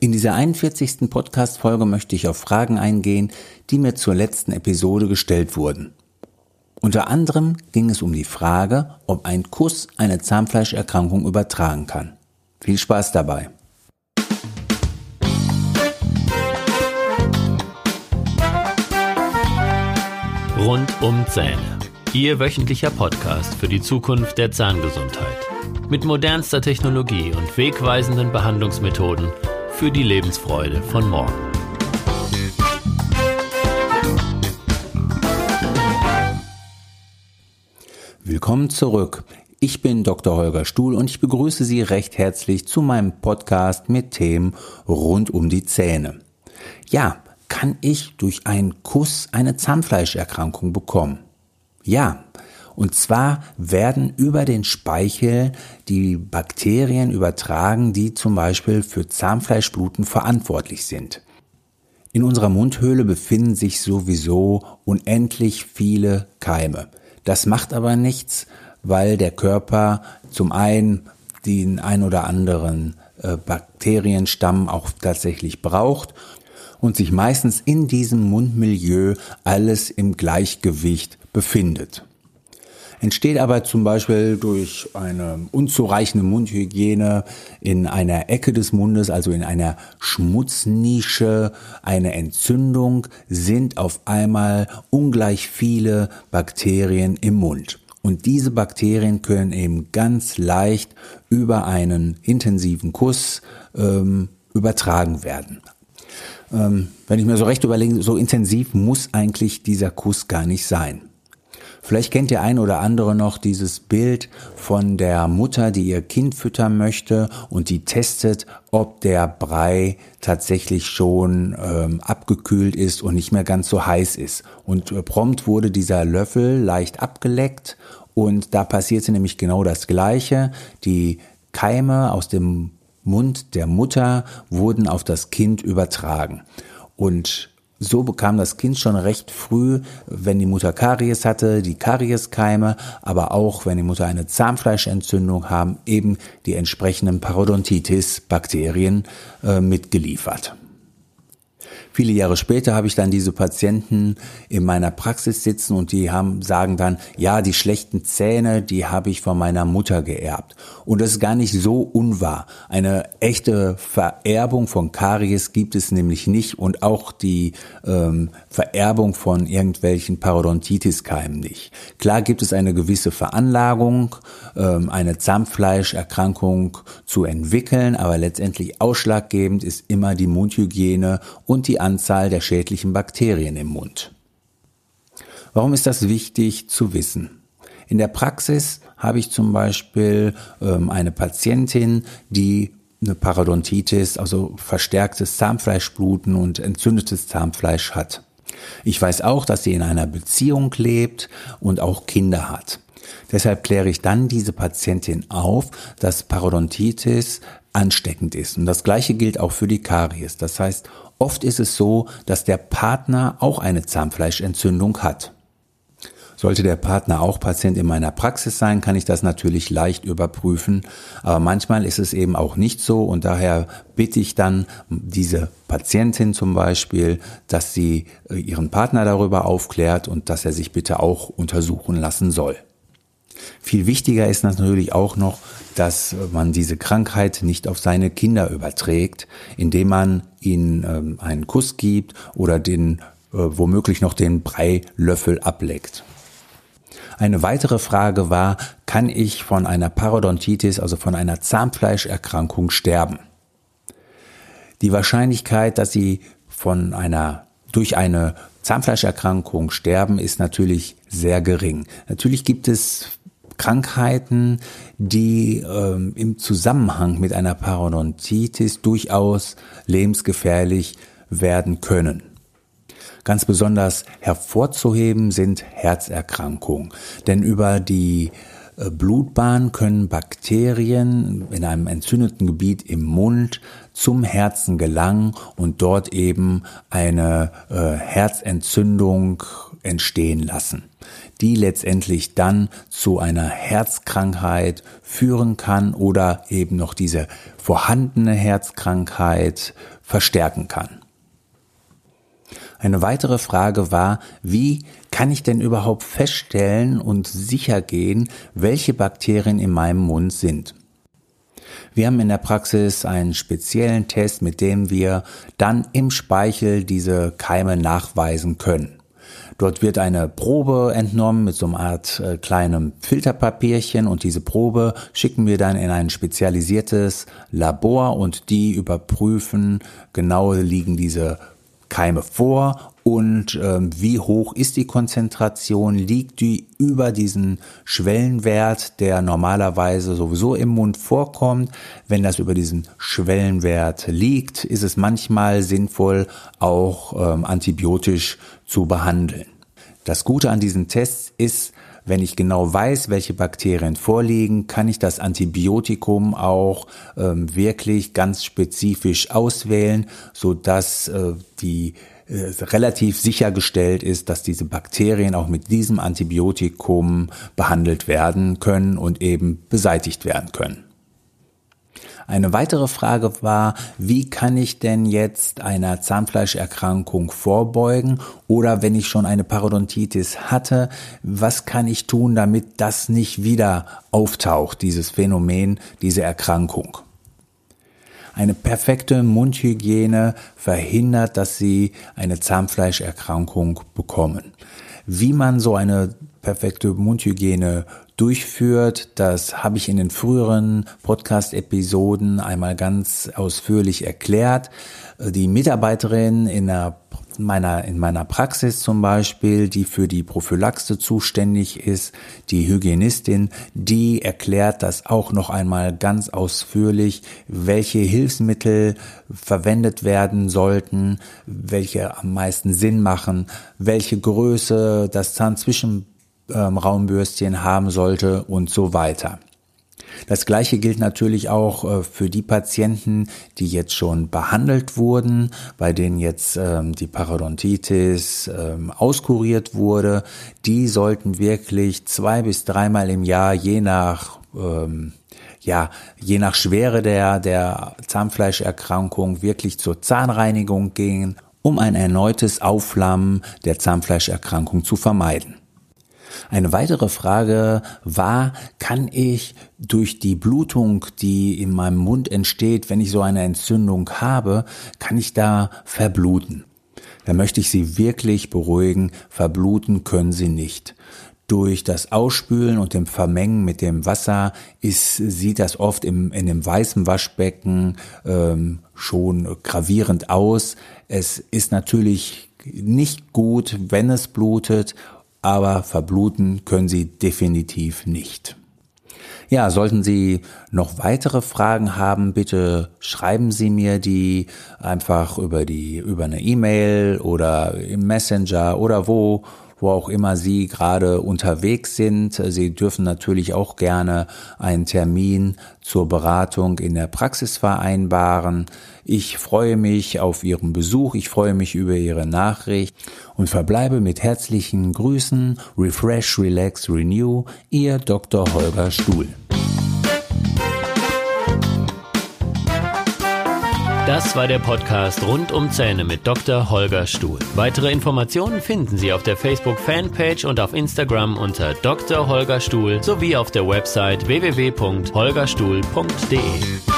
In dieser 41. Podcast-Folge möchte ich auf Fragen eingehen, die mir zur letzten Episode gestellt wurden. Unter anderem ging es um die Frage, ob ein Kuss eine Zahnfleischerkrankung übertragen kann. Viel Spaß dabei! Rund um Zähne. Ihr wöchentlicher Podcast für die Zukunft der Zahngesundheit. Mit modernster Technologie und wegweisenden Behandlungsmethoden für die Lebensfreude von morgen. Willkommen zurück. Ich bin Dr. Holger Stuhl und ich begrüße Sie recht herzlich zu meinem Podcast mit Themen rund um die Zähne. Ja, kann ich durch einen Kuss eine Zahnfleischerkrankung bekommen? Ja, und zwar werden über den Speichel die Bakterien übertragen, die zum Beispiel für Zahnfleischbluten verantwortlich sind. In unserer Mundhöhle befinden sich sowieso unendlich viele Keime. Das macht aber nichts, weil der Körper zum einen den ein oder anderen äh, Bakterienstamm auch tatsächlich braucht und sich meistens in diesem Mundmilieu alles im Gleichgewicht befindet. Entsteht aber zum Beispiel durch eine unzureichende Mundhygiene in einer Ecke des Mundes, also in einer Schmutznische, eine Entzündung, sind auf einmal ungleich viele Bakterien im Mund. Und diese Bakterien können eben ganz leicht über einen intensiven Kuss ähm, übertragen werden. Ähm, wenn ich mir so recht überlege, so intensiv muss eigentlich dieser Kuss gar nicht sein. Vielleicht kennt der eine oder andere noch dieses Bild von der Mutter, die ihr Kind füttern möchte und die testet, ob der Brei tatsächlich schon ähm, abgekühlt ist und nicht mehr ganz so heiß ist. Und äh, prompt wurde dieser Löffel leicht abgeleckt und da passierte nämlich genau das Gleiche. Die Keime aus dem Mund der Mutter wurden auf das Kind übertragen. Und so bekam das Kind schon recht früh, wenn die Mutter Karies hatte, die Karieskeime, aber auch wenn die Mutter eine Zahnfleischentzündung haben, eben die entsprechenden Parodontitis-Bakterien äh, mitgeliefert. Viele Jahre später habe ich dann diese Patienten in meiner Praxis sitzen und die haben, sagen dann, ja, die schlechten Zähne, die habe ich von meiner Mutter geerbt. Und das ist gar nicht so unwahr. Eine echte Vererbung von Karies gibt es nämlich nicht und auch die ähm, Vererbung von irgendwelchen Parodontitis-Keimen nicht. Klar gibt es eine gewisse Veranlagung, ähm, eine Zahnfleischerkrankung zu entwickeln, aber letztendlich ausschlaggebend ist immer die Mundhygiene und die Anzahl der schädlichen Bakterien im Mund. Warum ist das wichtig zu wissen? In der Praxis habe ich zum Beispiel ähm, eine Patientin, die eine Parodontitis, also verstärktes Zahnfleischbluten und entzündetes Zahnfleisch hat. Ich weiß auch, dass sie in einer Beziehung lebt und auch Kinder hat. Deshalb kläre ich dann diese Patientin auf, dass Parodontitis ansteckend ist. Und das Gleiche gilt auch für die Karies. Das heißt, Oft ist es so, dass der Partner auch eine Zahnfleischentzündung hat. Sollte der Partner auch Patient in meiner Praxis sein, kann ich das natürlich leicht überprüfen. Aber manchmal ist es eben auch nicht so und daher bitte ich dann diese Patientin zum Beispiel, dass sie äh, ihren Partner darüber aufklärt und dass er sich bitte auch untersuchen lassen soll. Viel wichtiger ist natürlich auch noch, dass man diese Krankheit nicht auf seine Kinder überträgt, indem man ihnen ähm, einen Kuss gibt oder den äh, womöglich noch den Breilöffel ableckt. Eine weitere Frage war, kann ich von einer Parodontitis, also von einer Zahnfleischerkrankung sterben? Die Wahrscheinlichkeit, dass Sie von einer durch eine Zahnfleischerkrankung sterben, ist natürlich sehr gering. Natürlich gibt es Krankheiten, die ähm, im Zusammenhang mit einer Parodontitis durchaus lebensgefährlich werden können. Ganz besonders hervorzuheben sind Herzerkrankungen, denn über die äh, Blutbahn können Bakterien in einem entzündeten Gebiet im Mund zum Herzen gelangen und dort eben eine äh, Herzentzündung entstehen lassen, die letztendlich dann zu einer Herzkrankheit führen kann oder eben noch diese vorhandene Herzkrankheit verstärken kann. Eine weitere Frage war, wie kann ich denn überhaupt feststellen und sicher gehen, welche Bakterien in meinem Mund sind? Wir haben in der Praxis einen speziellen Test, mit dem wir dann im Speichel diese Keime nachweisen können. Dort wird eine Probe entnommen mit so einer Art äh, kleinem Filterpapierchen und diese Probe schicken wir dann in ein spezialisiertes Labor und die überprüfen genau liegen diese Keime vor und ähm, wie hoch ist die Konzentration? Liegt die über diesen Schwellenwert, der normalerweise sowieso im Mund vorkommt? Wenn das über diesen Schwellenwert liegt, ist es manchmal sinnvoll, auch ähm, antibiotisch zu behandeln. Das Gute an diesen Tests ist, wenn ich genau weiß, welche Bakterien vorliegen, kann ich das Antibiotikum auch ähm, wirklich ganz spezifisch auswählen, so dass äh, die äh, relativ sichergestellt ist, dass diese Bakterien auch mit diesem Antibiotikum behandelt werden können und eben beseitigt werden können. Eine weitere Frage war, wie kann ich denn jetzt einer Zahnfleischerkrankung vorbeugen oder wenn ich schon eine Parodontitis hatte, was kann ich tun, damit das nicht wieder auftaucht, dieses Phänomen, diese Erkrankung? Eine perfekte Mundhygiene verhindert, dass Sie eine Zahnfleischerkrankung bekommen. Wie man so eine perfekte Mundhygiene durchführt. Das habe ich in den früheren Podcast-Episoden einmal ganz ausführlich erklärt. Die Mitarbeiterin in der meiner, in meiner Praxis zum Beispiel, die für die Prophylaxe zuständig ist, die Hygienistin, die erklärt das auch noch einmal ganz ausführlich, welche Hilfsmittel verwendet werden sollten, welche am meisten Sinn machen, welche Größe das Zahnzwischen ähm, Raumbürstchen haben sollte und so weiter. Das gleiche gilt natürlich auch äh, für die Patienten, die jetzt schon behandelt wurden, bei denen jetzt ähm, die Parodontitis ähm, auskuriert wurde. Die sollten wirklich zwei bis dreimal im Jahr je nach ähm, ja, je nach Schwere der, der Zahnfleischerkrankung wirklich zur Zahnreinigung gehen, um ein erneutes Aufflammen der Zahnfleischerkrankung zu vermeiden. Eine weitere Frage war, kann ich durch die Blutung, die in meinem Mund entsteht, wenn ich so eine Entzündung habe, kann ich da verbluten? Da möchte ich Sie wirklich beruhigen, verbluten können Sie nicht. Durch das Ausspülen und dem Vermengen mit dem Wasser ist, sieht das oft im, in dem weißen Waschbecken ähm, schon gravierend aus. Es ist natürlich nicht gut, wenn es blutet aber verbluten können sie definitiv nicht. Ja, sollten Sie noch weitere Fragen haben, bitte schreiben Sie mir die einfach über die, über eine E-Mail oder im Messenger oder wo, wo auch immer Sie gerade unterwegs sind. Sie dürfen natürlich auch gerne einen Termin zur Beratung in der Praxis vereinbaren. Ich freue mich auf Ihren Besuch, ich freue mich über Ihre Nachricht und verbleibe mit herzlichen Grüßen, Refresh, Relax, Renew, Ihr Dr. Holger Stuhl. Das war der Podcast rund um Zähne mit Dr. Holger Stuhl. Weitere Informationen finden Sie auf der Facebook-Fanpage und auf Instagram unter Dr. Holger Stuhl sowie auf der Website www.holgerstuhl.de.